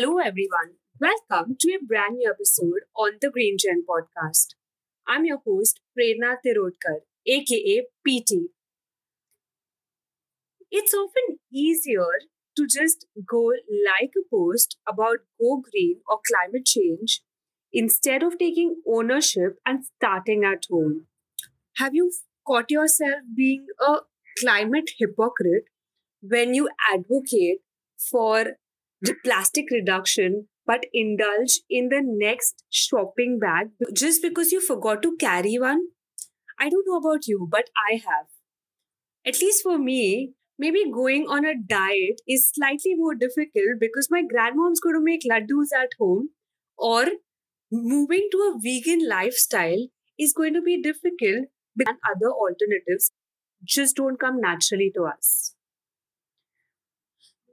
Hello, everyone. Welcome to a brand new episode on the Green Gen podcast. I'm your host, Prerna Tirodkar, aka PT. It's often easier to just go like a post about go green or climate change instead of taking ownership and starting at home. Have you caught yourself being a climate hypocrite when you advocate for plastic reduction but indulge in the next shopping bag just because you forgot to carry one? I don't know about you, but I have. At least for me, maybe going on a diet is slightly more difficult because my grandmom's going to make laddus at home, or moving to a vegan lifestyle is going to be difficult and other alternatives just don't come naturally to us.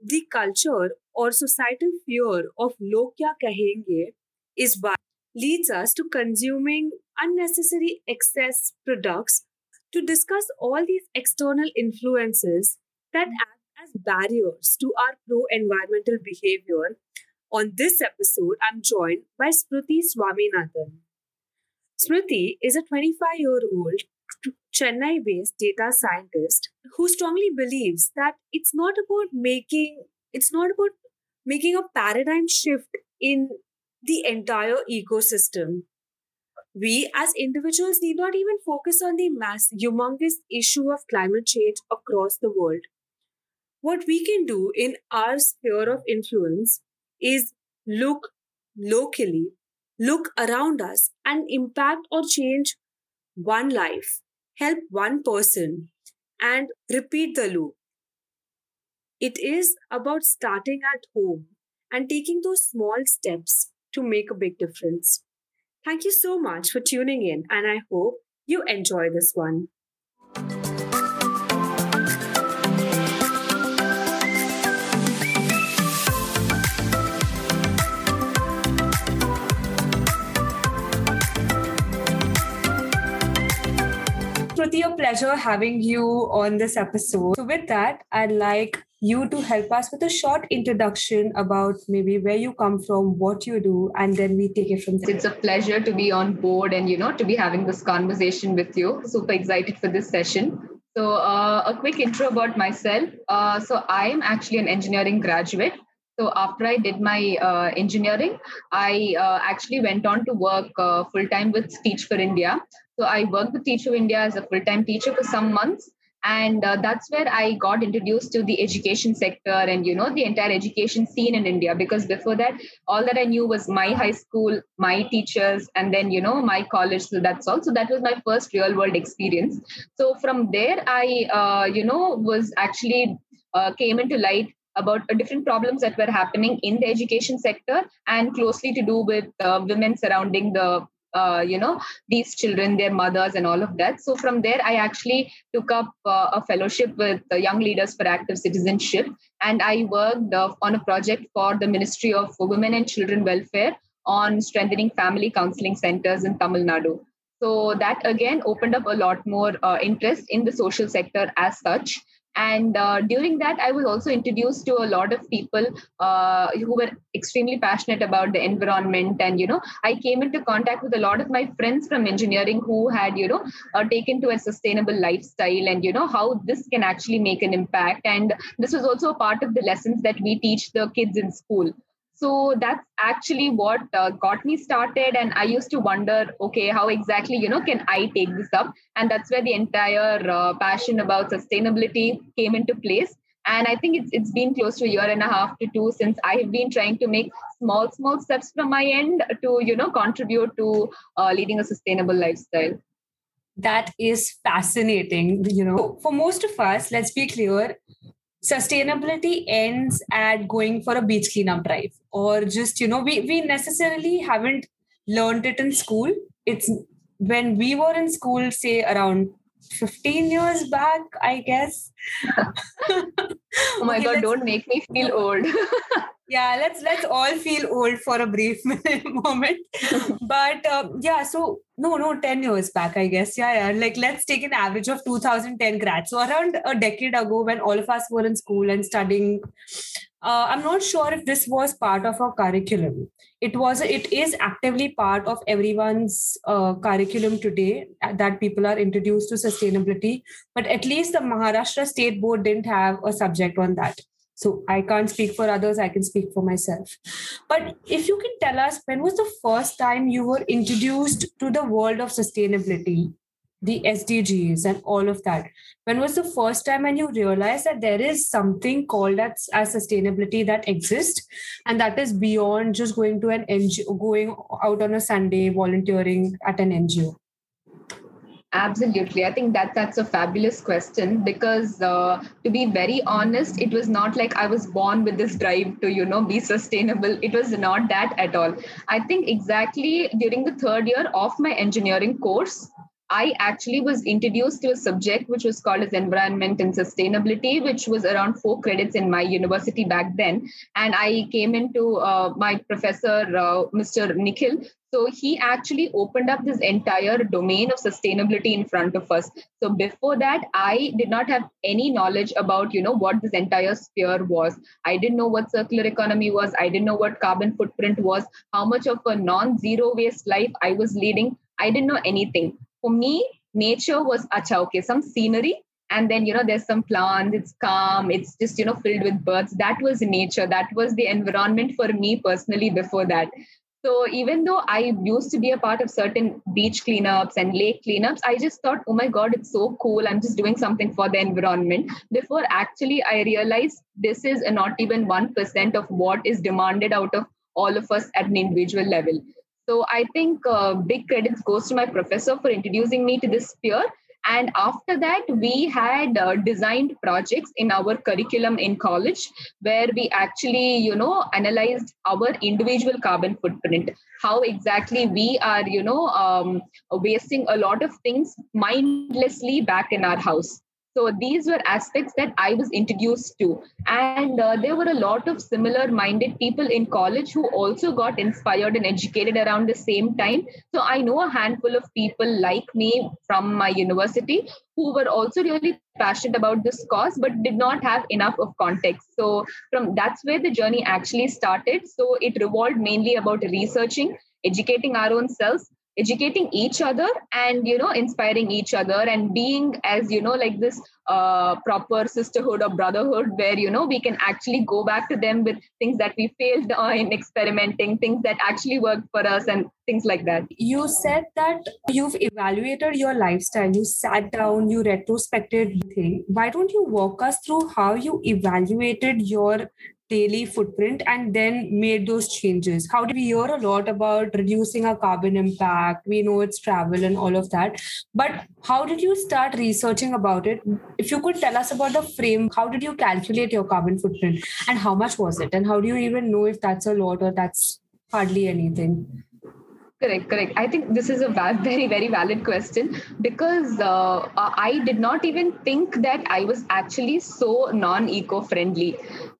The culture or societal fear of log kya kahenge is what leads us to consuming unnecessary excess products to discuss all these external influences that hmm. act as barriers to our pro environmental behavior. On this episode, I'm joined by Smruthi Swaminathan. Smruthi is a 25 year old Chennai based data scientist who strongly believes that it's not about making it's not about making a paradigm shift in the entire ecosystem. We as individuals need not even focus on the mass humongous issue of climate change across the world. What we can do in our sphere of influence is look locally, look around us, and impact or change one life help one person and repeat the loop. It is about starting at home and taking those small steps to make a big difference. Thank you so much for tuning in, and I hope you enjoy this one. Smruthi, a pleasure having you on this episode. So, with that, I'd like you to help us with a short introduction about maybe where you come from, what you do, and then we take it from there. It's a pleasure to be on board and, you know, to be having this conversation with you. Super excited for this session. So, uh, a quick intro about myself. Uh, so, I am actually an engineering graduate. So after I did my uh, engineering, I uh, actually went on to work uh, full time with Teach for India. So I worked with Teach India as a full time teacher for some months, and uh, that's where I got introduced to the education sector and you know the entire education scene in India. Because before that, all that I knew was my high school, my teachers, and then you know my college. So that's all. So that was my first real world experience. So from there, I uh, you know was actually uh, came into light about uh, different problems that were happening in the education sector and closely to do with uh, women surrounding the uh, you know these children their mothers and all of that. So from there i actually took up uh, a fellowship with young leaders for active citizenship. And i worked uh, on a project for the ministry of women and children welfare on strengthening family counseling centers in tamil nadu. So that again opened up a lot more uh, interest in the social sector as such and uh, during that i was also introduced to a lot of people uh, who were extremely passionate about the environment. And you know i came into contact with a lot of my friends from engineering who had you know uh, taken to a sustainable lifestyle and you know how this can actually make an impact. And this was also a part of the lessons that we teach the kids in school so that's actually what uh, got me started and i used to wonder okay how exactly you know can i take this up? And that's where the entire uh, passion about sustainability came into place. And i think it's it's been close to a year and a half to two since i have been trying to make small small steps from my end to you know contribute to uh, leading a sustainable lifestyle. That is fascinating you know. For most of us let's be clear sustainability ends at going for a beach cleanup drive or just you know we, we necessarily haven't learned it in school. It's when we were in school say around 15 years back i guess. Oh my okay, god don't make me feel old yeah let's let's all feel old for a brief moment. But uh, yeah so no no 10 years back i guess. Yeah yeah like let's take an average of 2010 grads. So around a decade ago when all of us were in school and studying uh, i'm not sure if this was part of our curriculum. It was it is actively part of everyone's uh, curriculum today uh, that people are introduced to sustainability. But at least the maharashtra state board didn't have a subject on that so i can't speak for others i can speak for myself but if you can tell us when was the first time you were introduced to the world of sustainability the SDGs and all of that. When was the first time when you realized that there is something called as, as sustainability that exists and that is beyond just going to an NGO, going out on a Sunday volunteering at an NGO? Absolutely. I think that that's a fabulous question because uh, to be very honest, it was not like I was born with this drive to, you know, be sustainable. It was not that at all. I think exactly during the third year of my engineering course, I actually was introduced to a subject which was called as environment and sustainability, which was around four credits in my university back then. And I came into uh, my professor, uh, Mr. Nikhil. So he actually opened up this entire domain of sustainability in front of us. So before that, I did not have any knowledge about, you know, what this entire sphere was. I didn't know what circular economy was. I didn't know what carbon footprint was, how much of a non-zero waste life I was leading. I didn't know anything for me, nature was acha, okay, some scenery. And then, you know, there's some plants, it's calm, it's just, you know, filled with birds. That was nature. That was the environment for me personally before that. So even though I used to be a part of certain beach cleanups and lake cleanups, I just thought, oh my God, it's so cool. I'm just doing something for the environment. Before actually I realized this is not even 1% of what is demanded out of all of us at an individual level. So I think uh, big credits goes to my professor for introducing me to this sphere. And after that, we had uh, designed projects in our curriculum in college where we actually, you know, analyzed our individual carbon footprint, how exactly we are, you know, um, wasting a lot of things mindlessly back in our house. So these were aspects that I was introduced to. And uh, there were a lot of similar minded people in college who also got inspired and educated around the same time. So I know a handful of people like me from my university who were also really passionate about this cause but did not have enough of context so from that's where the journey actually started so it revolved mainly about researching educating our own selves educating each other and you know inspiring each other and being as you know like this uh, proper sisterhood or brotherhood where you know we can actually go back to them with things that we failed in experimenting things that actually worked for us and things like that. You said that you've evaluated your lifestyle. You sat down you retrospected thing why don't you walk us through how you evaluated your daily footprint and then made those changes. How do we hear a lot about reducing our carbon impact? We know it's travel and all of that. But how did you start researching about it? If you could tell us about the frame how did you calculate your carbon footprint and how much was it? And how do you even know if that's a lot or that's hardly anything? Correct correct. I think this is a very very valid question because uh, i did not even think that i was actually so non eco friendly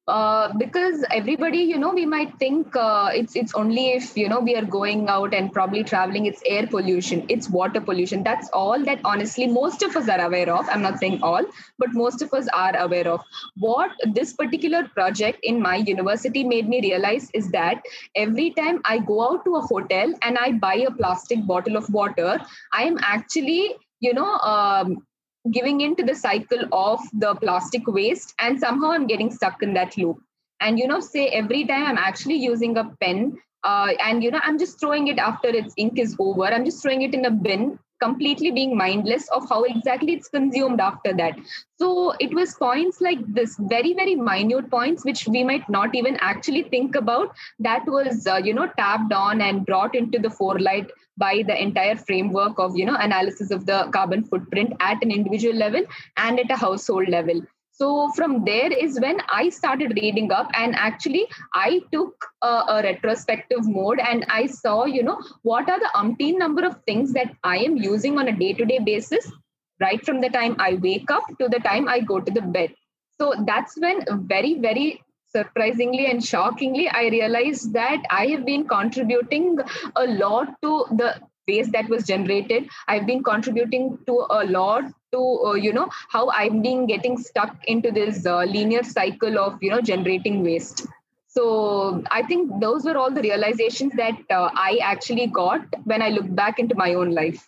uh, because everybody you know we might think uh, it's it's only if you know we are going out and probably traveling it's air pollution it's water pollution. That's all that honestly most of us are aware of. I'm not saying all but most of us are aware of. What this particular project in my university made me realize is that every time i go out to a hotel and i buy a plastic bottle of water i am actually you know um, giving into the cycle of the plastic waste and somehow i'm getting stuck in that loop. And you know say every time i'm actually using a pen uh, and you know i'm just throwing it after its ink is over. I'm just throwing it in a bin completely being mindless of how exactly it's consumed after that. So it was points like this very very minute points which we might not even actually think about that was uh, you know tapped on and brought into the forelight by the entire framework of you know analysis of the carbon footprint at an individual level and at a household level. So from there is when i started reading up and actually i took a, a, retrospective mode and i saw you know what are the umpteen number of things that i am using on a day to day basis right from the time i wake up to the time i go to the bed. So that's when very very surprisingly and shockingly, I realized that I have been contributing a lot to the waste that was generated. I've been contributing to a lot to uh, you know how i'm being getting stuck into this uh, linear cycle of you know generating waste so i think those were all the realizations that uh, i actually got when i look back into my own life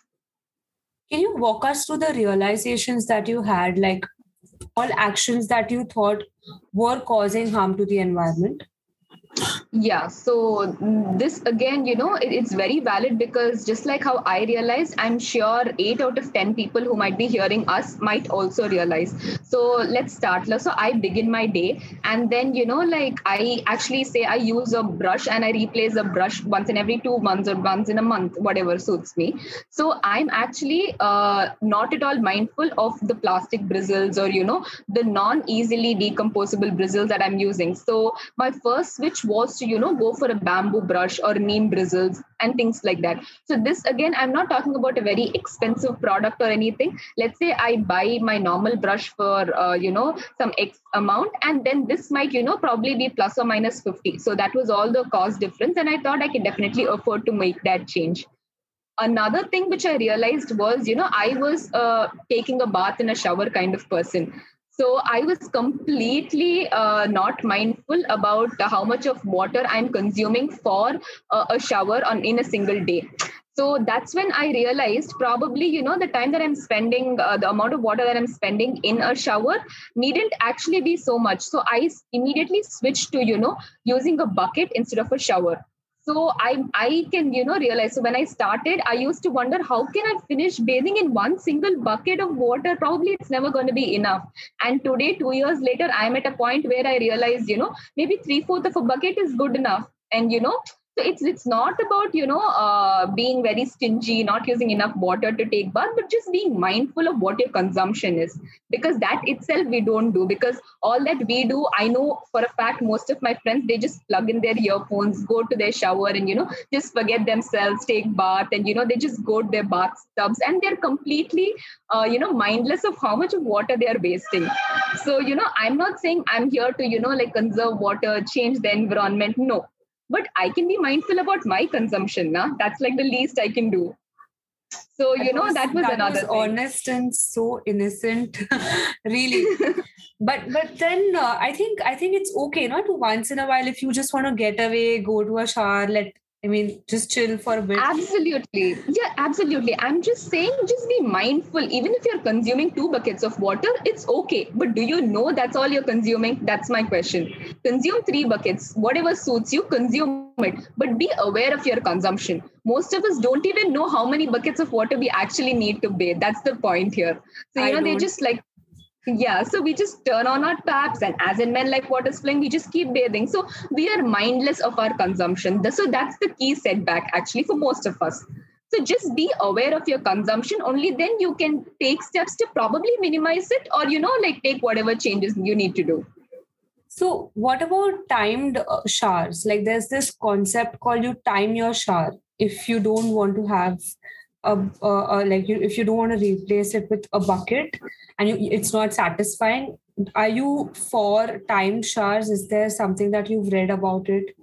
can you walk us through the realizations that you had like all actions that you thought were causing harm to the environment yeah so mm, this again you know it, it's very valid because just like how i realized i'm sure 8 out of 10 people who might be hearing us might also realize. So let's start. So i begin my day and then you know like i actually say i use a brush and i replace a brush once in every two months or once in a month whatever suits me. So i'm actually uh, not at all mindful of the plastic bristles or you know the non easily decomposable bristles that i'm using. So my first switch was to you know go for a bamboo brush or neem bristles and things like that. So this again i'm not talking about a very expensive product or anything. Let's say i buy my normal brush for uh, you know some x amount and then this might you know probably be plus or minus 50 so that was all the cost difference and i thought i can definitely afford to make that change. Another thing which i realized was you know i was uh, taking a bath in a shower kind of person so i was completely uh, not mindful about how much of water i'm consuming for uh, a shower on in a single day. So that's when i realized probably you know the time that i'm spending uh, the amount of water that i'm spending in a shower needn't actually be so much. So i immediately switched to you know using a bucket instead of a shower so i i can you know realize so when i started i used to wonder how can i finish bathing in one single bucket of water? Probably it's never going to be enough. And today two years later i'm at a point where i realize you know maybe three fourth of a bucket is good enough. And you know so it's it's not about you know uh, being very stingy not using enough water to take bath but just being mindful of what your consumption is. Because that itself we don't do because all that we do i know for a fact most of my friends they just plug in their earphones go to their shower and you know just forget themselves take bath and you know they just go to their bathtubs and they're completely uh, you know mindless of how much of water they are wasting. So you know i'm not saying i'm here to you know like conserve water change the environment. No but i can be mindful about my consumption now that's like the least i can do. So you know that was that another was honest and so innocent really. But but then uh, i think i think it's okay not to once in a while if you just want to get away go to a shower let I mean, just chill for a bit. Absolutely. Yeah, absolutely. I'm just saying, just be mindful. Even if you're consuming two buckets of water, it's okay. But do you know that's all you're consuming? That's my question. Consume three buckets. Whatever suits you, consume it. But be aware of your consumption. Most of us don't even know how many buckets of water we actually need to bathe. That's the point here. So, you I know, don't. they just like yeah so we just turn on our taps and as in men like water's flowing we just keep bathing. So we are mindless of our consumption. So that's the key setback actually for most of us. So just be aware of your consumption. Only then you can take steps to probably minimize it or you know like take whatever changes you need to do. So what about timed uh, showers? Like there's this concept called you time your shower if you don't want to have a, a, a like you, if you don't want to replace it with a bucket and you, it's not satisfying are you for timed showers? Is there something that you've read about it?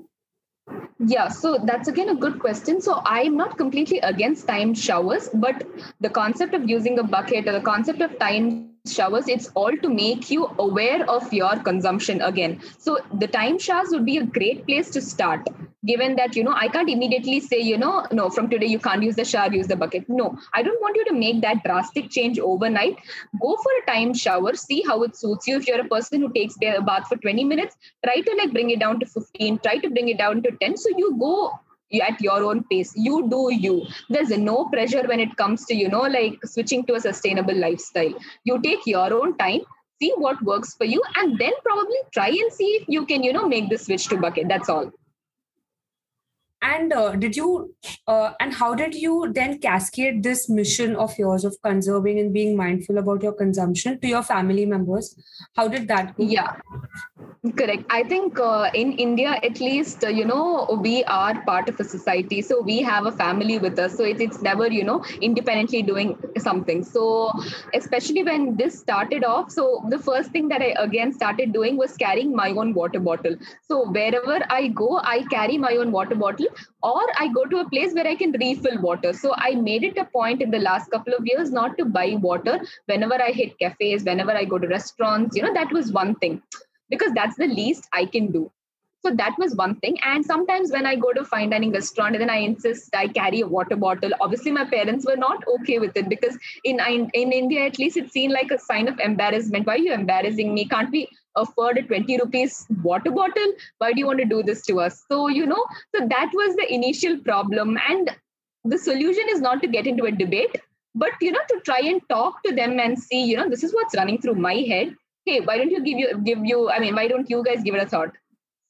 Yeah so that's again a good question. So i'm not completely against timed showers but the concept of using a bucket or the concept of timed showers it's all to make you aware of your consumption again. So the time showers would be a great place to start given that you know i can't immediately say you know no from today you can't use the shower use the bucket. No i don't want you to make that drastic change overnight. Go for a time shower see how it suits you. If you're a person who takes a bath for 20 minutes try to like bring it down to 15 try to bring it down to 10 so you go at your own pace. You do you. There's no pressure when it comes to you know like switching to a sustainable lifestyle. You take your own time see what works for you and then probably try and see if you can you know make the switch to bucket. That's all and uh, did you uh, and how did you then cascade this mission of yours of conserving and being mindful about your consumption to your family members? How did that go? yeah. Correct. I think uh, in india at least uh, you know we are part of a society. So we have a family with us. So it, it's never you know independently doing something. So especially when this started off so the first thing that i again started doing was carrying my own water bottle. So wherever i go i carry my own water bottle or I go to a place where I can refill water. So I made it a point in the last couple of years not to buy water whenever I hit cafes, whenever I go to restaurants. You know, that was one thing because that's the least I can do. So that was one thing. And sometimes when I go to fine dining restaurant, and then I insist I carry a water bottle. Obviously, my parents were not okay with it because in in India, at least, it's seen like a sign of embarrassment. Why are you embarrassing me? Can't we afford a 20 rupees water bottle? Why do you want to do this to us? So, you know, so that was the initial problem. And the solution is not to get into a debate, but you know, to try and talk to them and see, you know, this is what's running through my head. Hey, why don't you give you give you? I mean, why don't you guys give it a thought?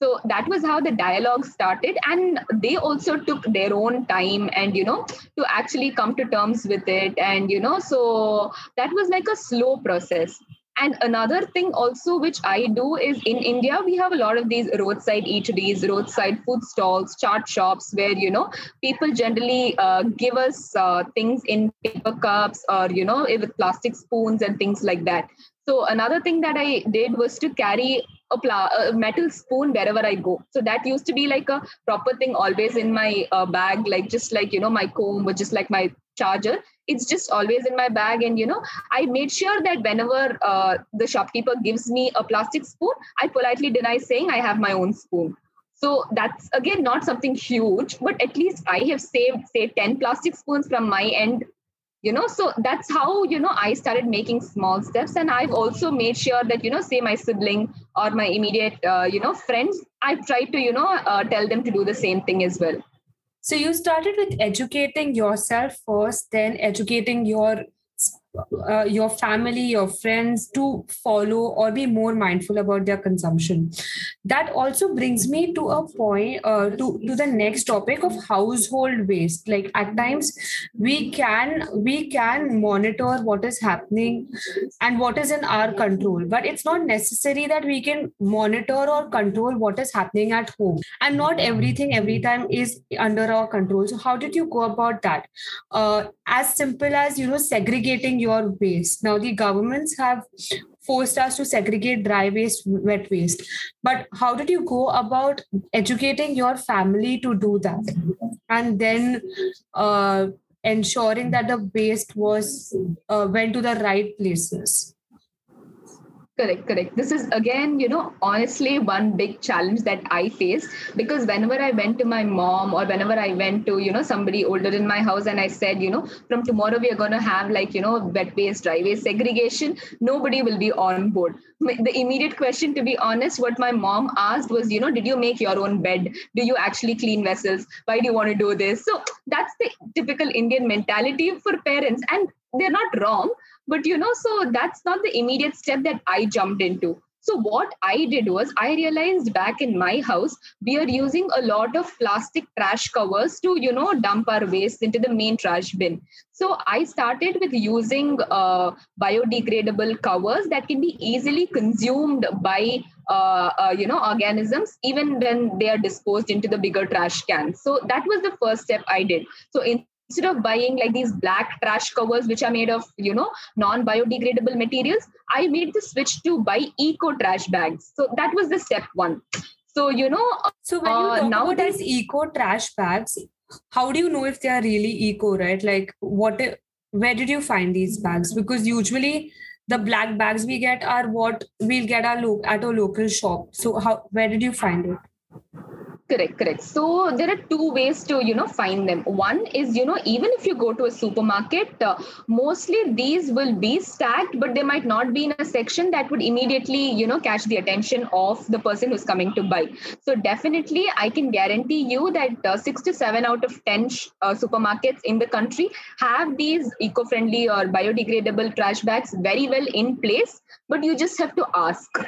so that was how the dialogue started and they also took their own time and you know to actually come to terms with it and you know so that was like a slow process and another thing also which i do is in india we have a lot of these roadside eateries roadside food stalls chaat shops where you know people generally uh, give us uh, things in paper cups or you know with plastic spoons and things like that so another thing that I did was to carry a, pla- a, metal spoon wherever I go. So that used to be like a proper thing always in my uh, bag, like just like you know my comb or just like my charger. It's just always in my bag, and you know I made sure that whenever uh, the shopkeeper gives me a plastic spoon, I politely deny saying I have my own spoon. So that's again not something huge, but at least I have saved say 10 plastic spoons from my end you know. So that's how you know i started making small steps. And i've also made sure that you know say my sibling or my immediate uh, you know friends i've tried to you know uh, tell them to do the same thing as well so you started with educating yourself first then educating your uh, your family, your friends to follow or be more mindful about their consumption. That also brings me to a point uh, to to the next topic of household waste. Like at times we can we can monitor what is happening and what is in our control, but it's not necessary that we can monitor or control what is happening at home. And not everything every time is under our control. So how did you go about that? Uh, as simple as you know segregating your waste. Now, the governments have forced us to segregate dry waste, wet waste. But how did you go about educating your family to do that? And then uh, ensuring that the waste was uh, went to the right places? Correct, correct. This is again, you know, honestly, one big challenge that I face because whenever I went to my mom or whenever I went to, you know, somebody older in my house and I said, you know, from tomorrow we are going to have like, you know, wet waste, dry waste segregation, nobody will be on board. The immediate question, to be honest, what my mom asked was, you know, did you make your own bed? Do you actually clean vessels? Why do you want to do this? So that's the typical Indian mentality for parents. And they're not wrong but you know so that's not the immediate step that i jumped into so what I did was I realized back in my house we are using a lot of plastic trash covers to you know dump our waste into the main trash bin. So I started with using uh, biodegradable covers that can be easily consumed by uh, uh, you know organisms even when they are disposed into the bigger trash can. So that was the first step I did. So in instead of buying like these black trash covers which are made of you know non biodegradable materials i made the switch to buy eco trash bags. So that was the step one. So you know so when you uh, talk about these eco trash bags how do you know if they are really eco right? Like what where did you find these bags? Because usually the black bags we get are what we'll get our lo- at a local shop. So how where did you find it correct correct. So there are two ways to you know find them. One is you know even if you go to a supermarket uh, mostly these will be stacked but they might not be in a section that would immediately you know catch the attention of the person who's coming to buy. So definitely i can guarantee you that uh, 6 to 7 out of 10 sh- uh, supermarkets in the country have these eco-friendly or biodegradable trash bags very well in place but you just have to ask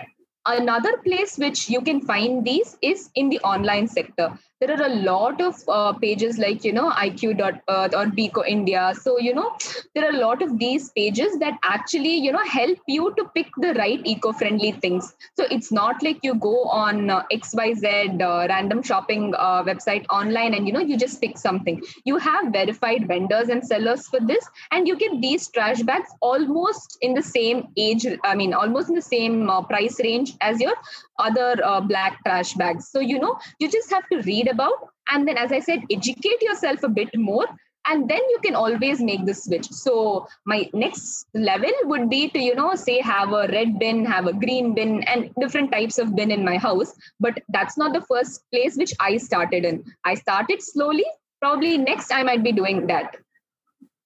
another place which you can find these is in the online sector there are a lot of uh, pages like you know iq.earth or Beco India. So you know there are a lot of these pages that actually you know help you to pick the right eco-friendly things. So it's not like you go on uh, XYZ uh, random shopping uh, website online and you know you just pick something. You have verified vendors and sellers for this, and you get these trash bags almost in the same age. I mean, almost in the same uh, price range as your other uh, black trash bags. So you know you just have to read read about and then as i said educate yourself a bit more and then you can always make the switch. So my next level would be to you know say have a red bin have a green bin and different types of bin in my house. But that's not the first place which i started in. I started slowly. Probably next i might be doing that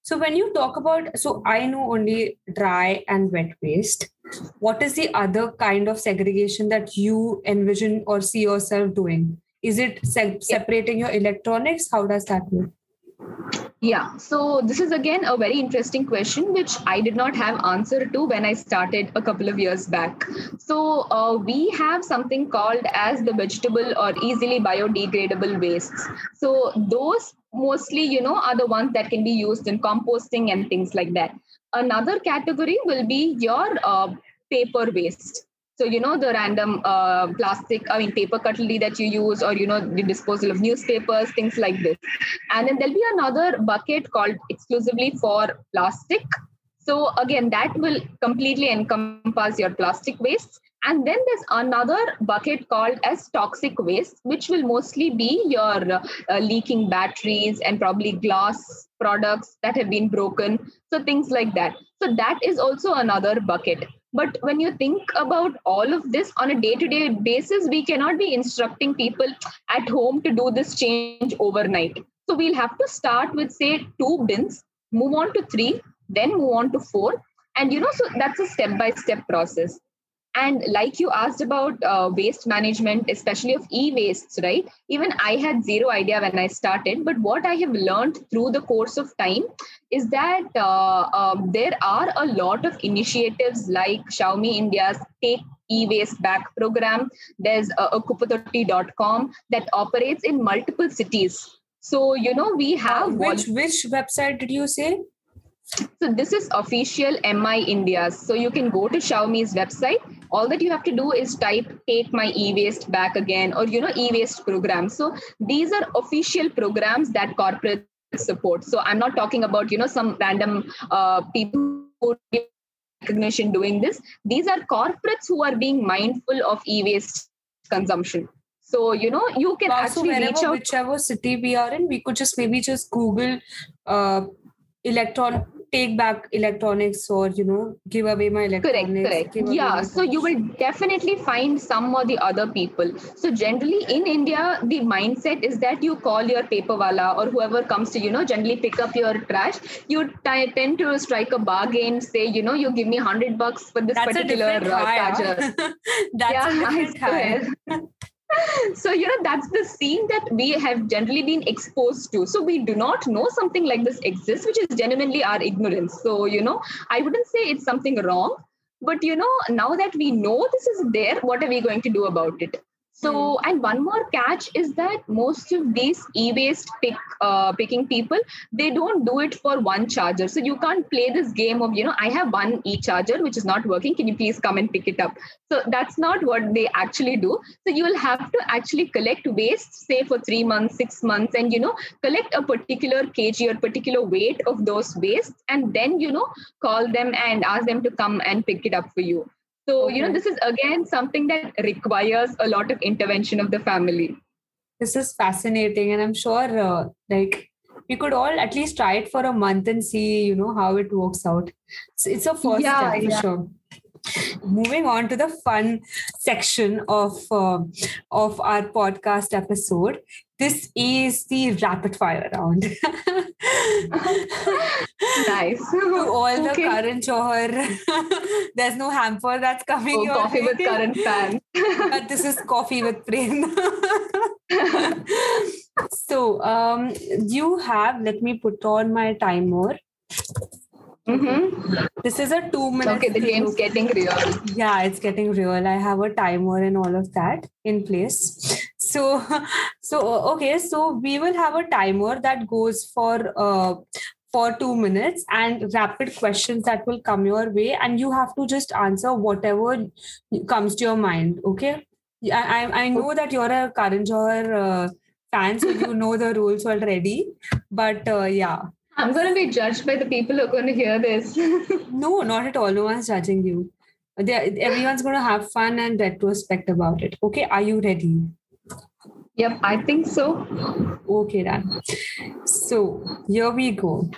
so when you talk about so i know only dry and wet waste what is the other kind of segregation that you envision or see yourself doing? Is it se- separating your electronics? How does that work? Yeah, so this is again a very interesting question, which I did not have answer to when I started a couple of years back. So uh, we have something called as the vegetable or easily biodegradable wastes. So those mostly, you know, are the ones that can be used in composting and things like that. Another category will be your uh, paper waste. So you know the random uh, plastic i mean paper cutlery that you use or you know the disposal of newspapers things like this. And then there'll be another bucket called exclusively for plastic. So again that will completely encompass your plastic waste and then there's another bucket called as toxic waste which will mostly be your uh, leaking batteries and probably glass products that have been broken so things like that so that is also another bucket but when you think about all of this on a day to day basis, we cannot be instructing people at home to do this change overnight. So we'll have to start with, say, two bins, move on to three, then move on to four. And, you know, so that's a step by step process. And like you asked about uh, waste management, especially of e wastes, right? Even I had zero idea when I started. But what I have learned through the course of time is that uh, um, there are a lot of initiatives like Xiaomi India's Take e-waste back program there's a, a kupatoti.com that operates in multiple cities so you know we have which which website did you say so this is official mi India. so you can go to xiaomi's website. All that you have to do is type take my e-waste back again or you know e-waste program. So these are official programs that corporate support. So i'm not talking about you know some random uh, people recognition doing this. These are corporates who are being mindful of e-waste consumption. So you know you can also actually wherever, reach out whichever city we are in we could just maybe just google uh, electron take back electronics or you know give away my electronics correct. correct yeah so you will definitely find some or the other people. So generally in india the mindset is that you call your paper wala or whoever comes to you know generally pick up your trash. You t- tend to strike a bargain say you know you give me 100 bucks for this That's particular uh, charger. That's yeah, so you know that's the scene that we have generally been exposed to. So we do not know something like this exists which is genuinely our ignorance. So you know i wouldn't say it's something wrong but you know now that we know this is there what are we going to do about it so, mm. and one more catch is that most of these e-waste pick uh, picking people, they don't do it for one charger. So you can't play this game of, you know, I have one e-charger which is not working. Can you please come and pick it up? So that's not what they actually do. So you will have to actually collect waste, say for three months, six months, and you know, collect a particular kg or particular weight of those wastes, and then you know, call them and ask them to come and pick it up for you. So, okay. you know, this is again something that requires a lot of intervention of the family. This is fascinating. And I'm sure, uh, like, we could all at least try it for a month and see, you know, how it works out. So it's a first yeah, step for yeah. sure moving on to the fun section of uh, of our podcast episode. This is the rapid fire round. Nice. To all the Karan Johar there's no hamper that's coming oh, coffee way. with Karan fan. But this is coffee with brain so um you have let me put on my timer Mm-hmm. This is a two minute. Okay, the game's getting real. Yeah, it's getting real. I have a timer and all of that in place. So, so okay, so we will have a timer that goes for uh for two minutes and rapid questions that will come your way, and you have to just answer whatever comes to your mind. Okay. I I, I know that you're a Karan Johar uh, fan, so you know the rules already. But uh, yeah, I'm going to be judged by the people who are going to hear this. no, not at all. No one's judging you. They're, everyone's going to have fun and retrospect about it. Okay, are you ready? Yep, I think so. Okay, then. So here we go.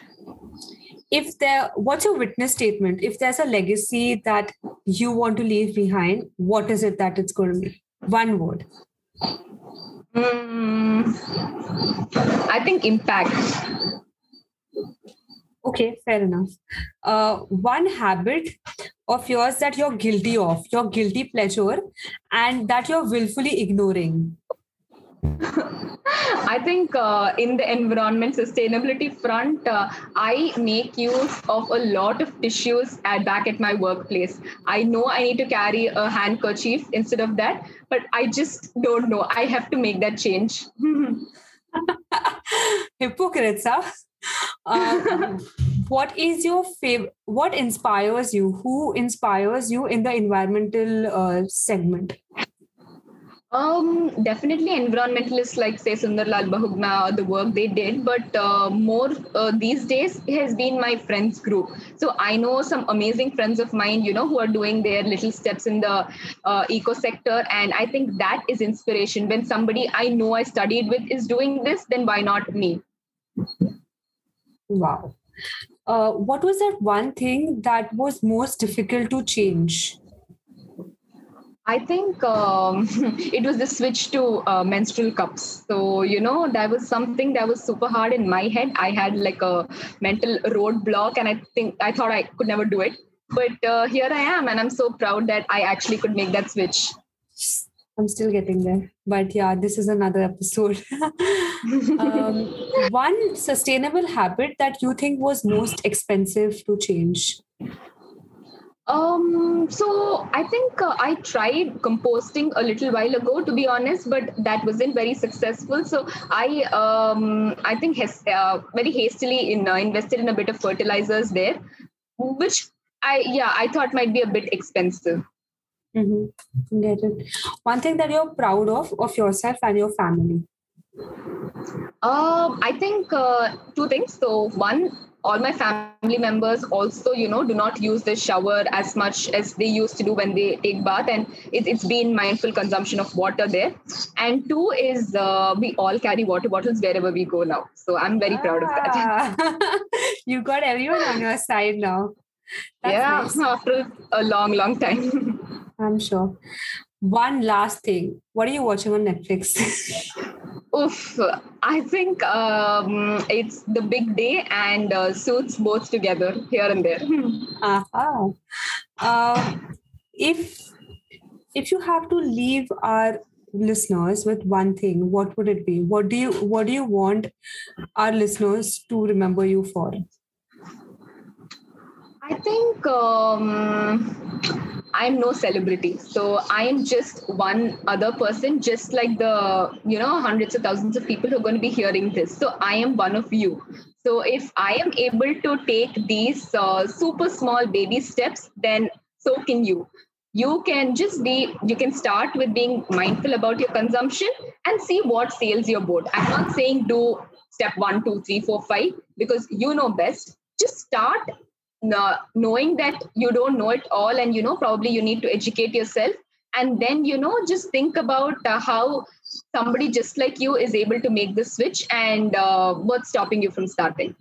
If there, what's your witness statement? If there's a legacy that you want to leave behind, what is it that it's going to be? One word. Mm, I think impact. Okay, fair enough. Uh, one habit of yours that you're guilty of, your guilty pleasure, and that you're willfully ignoring. I think uh, in the environment sustainability front, uh, I make use of a lot of tissues at back at my workplace. I know I need to carry a handkerchief instead of that, but I just don't know. I have to make that change. Hypocrites, huh? Um, what is your favorite? What inspires you? Who inspires you in the environmental uh, segment? Um, definitely environmentalists like say Sundarlal Bahuguna, the work they did, but uh, more uh, these days has been my friends group. So I know some amazing friends of mine, you know, who are doing their little steps in the uh, eco sector, and I think that is inspiration. When somebody I know I studied with is doing this, then why not me? Wow. Uh, what was that one thing that was most difficult to change? I think um, it was the switch to uh, menstrual cups. So, you know, that was something that was super hard in my head. I had like a mental roadblock, and I think I thought I could never do it. But uh, here I am, and I'm so proud that I actually could make that switch. I'm still getting there. But yeah, this is another episode. um, one sustainable habit that you think was most expensive to change? Um, so I think uh, I tried composting a little while ago, to be honest, but that wasn't very successful. So I, um, I think has, uh, very hastily in, uh, invested in a bit of fertilizers there, which I, yeah, I thought might be a bit expensive. Mm-hmm. Get it. One thing that you're proud of of yourself and your family. Um, I think uh, two things. So one, all my family members also, you know, do not use the shower as much as they used to do when they take bath, and it, has been mindful consumption of water there. And two is uh, we all carry water bottles wherever we go now. So I'm very ah. proud of that. Ah. you got everyone on your side now. That's yeah, nice. after a long, long time. I'm sure. One last thing. What are you watching on Netflix? Oof, I think um, it's the big day and uh, suits both together here and there. uh-huh. Uh, if if you have to leave our listeners with one thing, what would it be? What do you what do you want our listeners to remember you for? I think um, I'm no celebrity. So I am just one other person, just like the, you know, hundreds of thousands of people who are going to be hearing this. So I am one of you. So if I am able to take these uh, super small baby steps, then so can you. You can just be, you can start with being mindful about your consumption and see what sails your boat. I'm not saying do step one, two, three, four, five, because you know best. Just start knowing that you don't know it all and you know probably you need to educate yourself. And then you know just think about uh, how somebody just like you is able to make the switch and uh, what's stopping you from starting.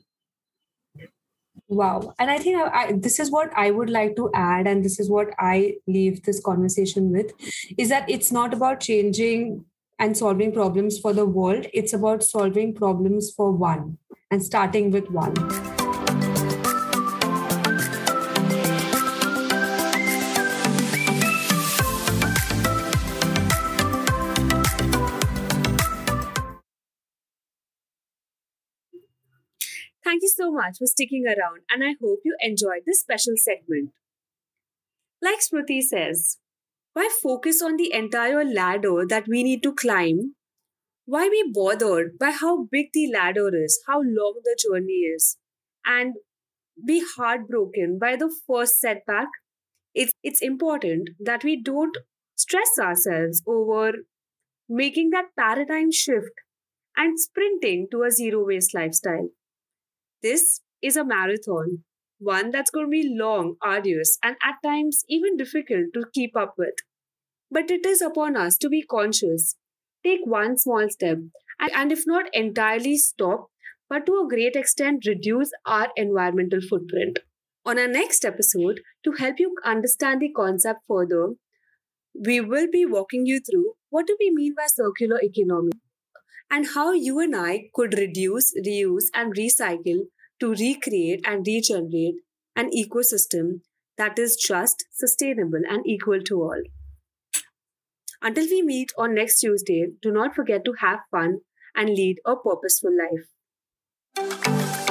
Wow. And i think I, I, this is what i would like to add and this is what i leave this conversation with is that it's not about changing and solving problems for the world. It's about solving problems for one and starting with one so much for sticking around, and I hope you enjoyed this special segment. Like Smruthi says, why focus on the entire ladder that we need to climb? Why be bothered by how big the ladder is, how long the journey is, and be heartbroken by the first setback? It's, it's important that we don't stress ourselves over making that paradigm shift and sprinting to a zero waste lifestyle. This is a marathon, one that's going to be long, arduous, and at times even difficult to keep up with. But it is upon us to be conscious take one small step and, if not entirely stop, but to a great extent reduce our environmental footprint. On our next episode, to help you understand the concept further, we will be walking you through what do we mean by circular economy and how you and I could reduce, reuse, and recycle to recreate and regenerate an ecosystem that is just, sustainable, and equal to all. Until we meet on next Tuesday, do not forget to have fun and lead a purposeful life.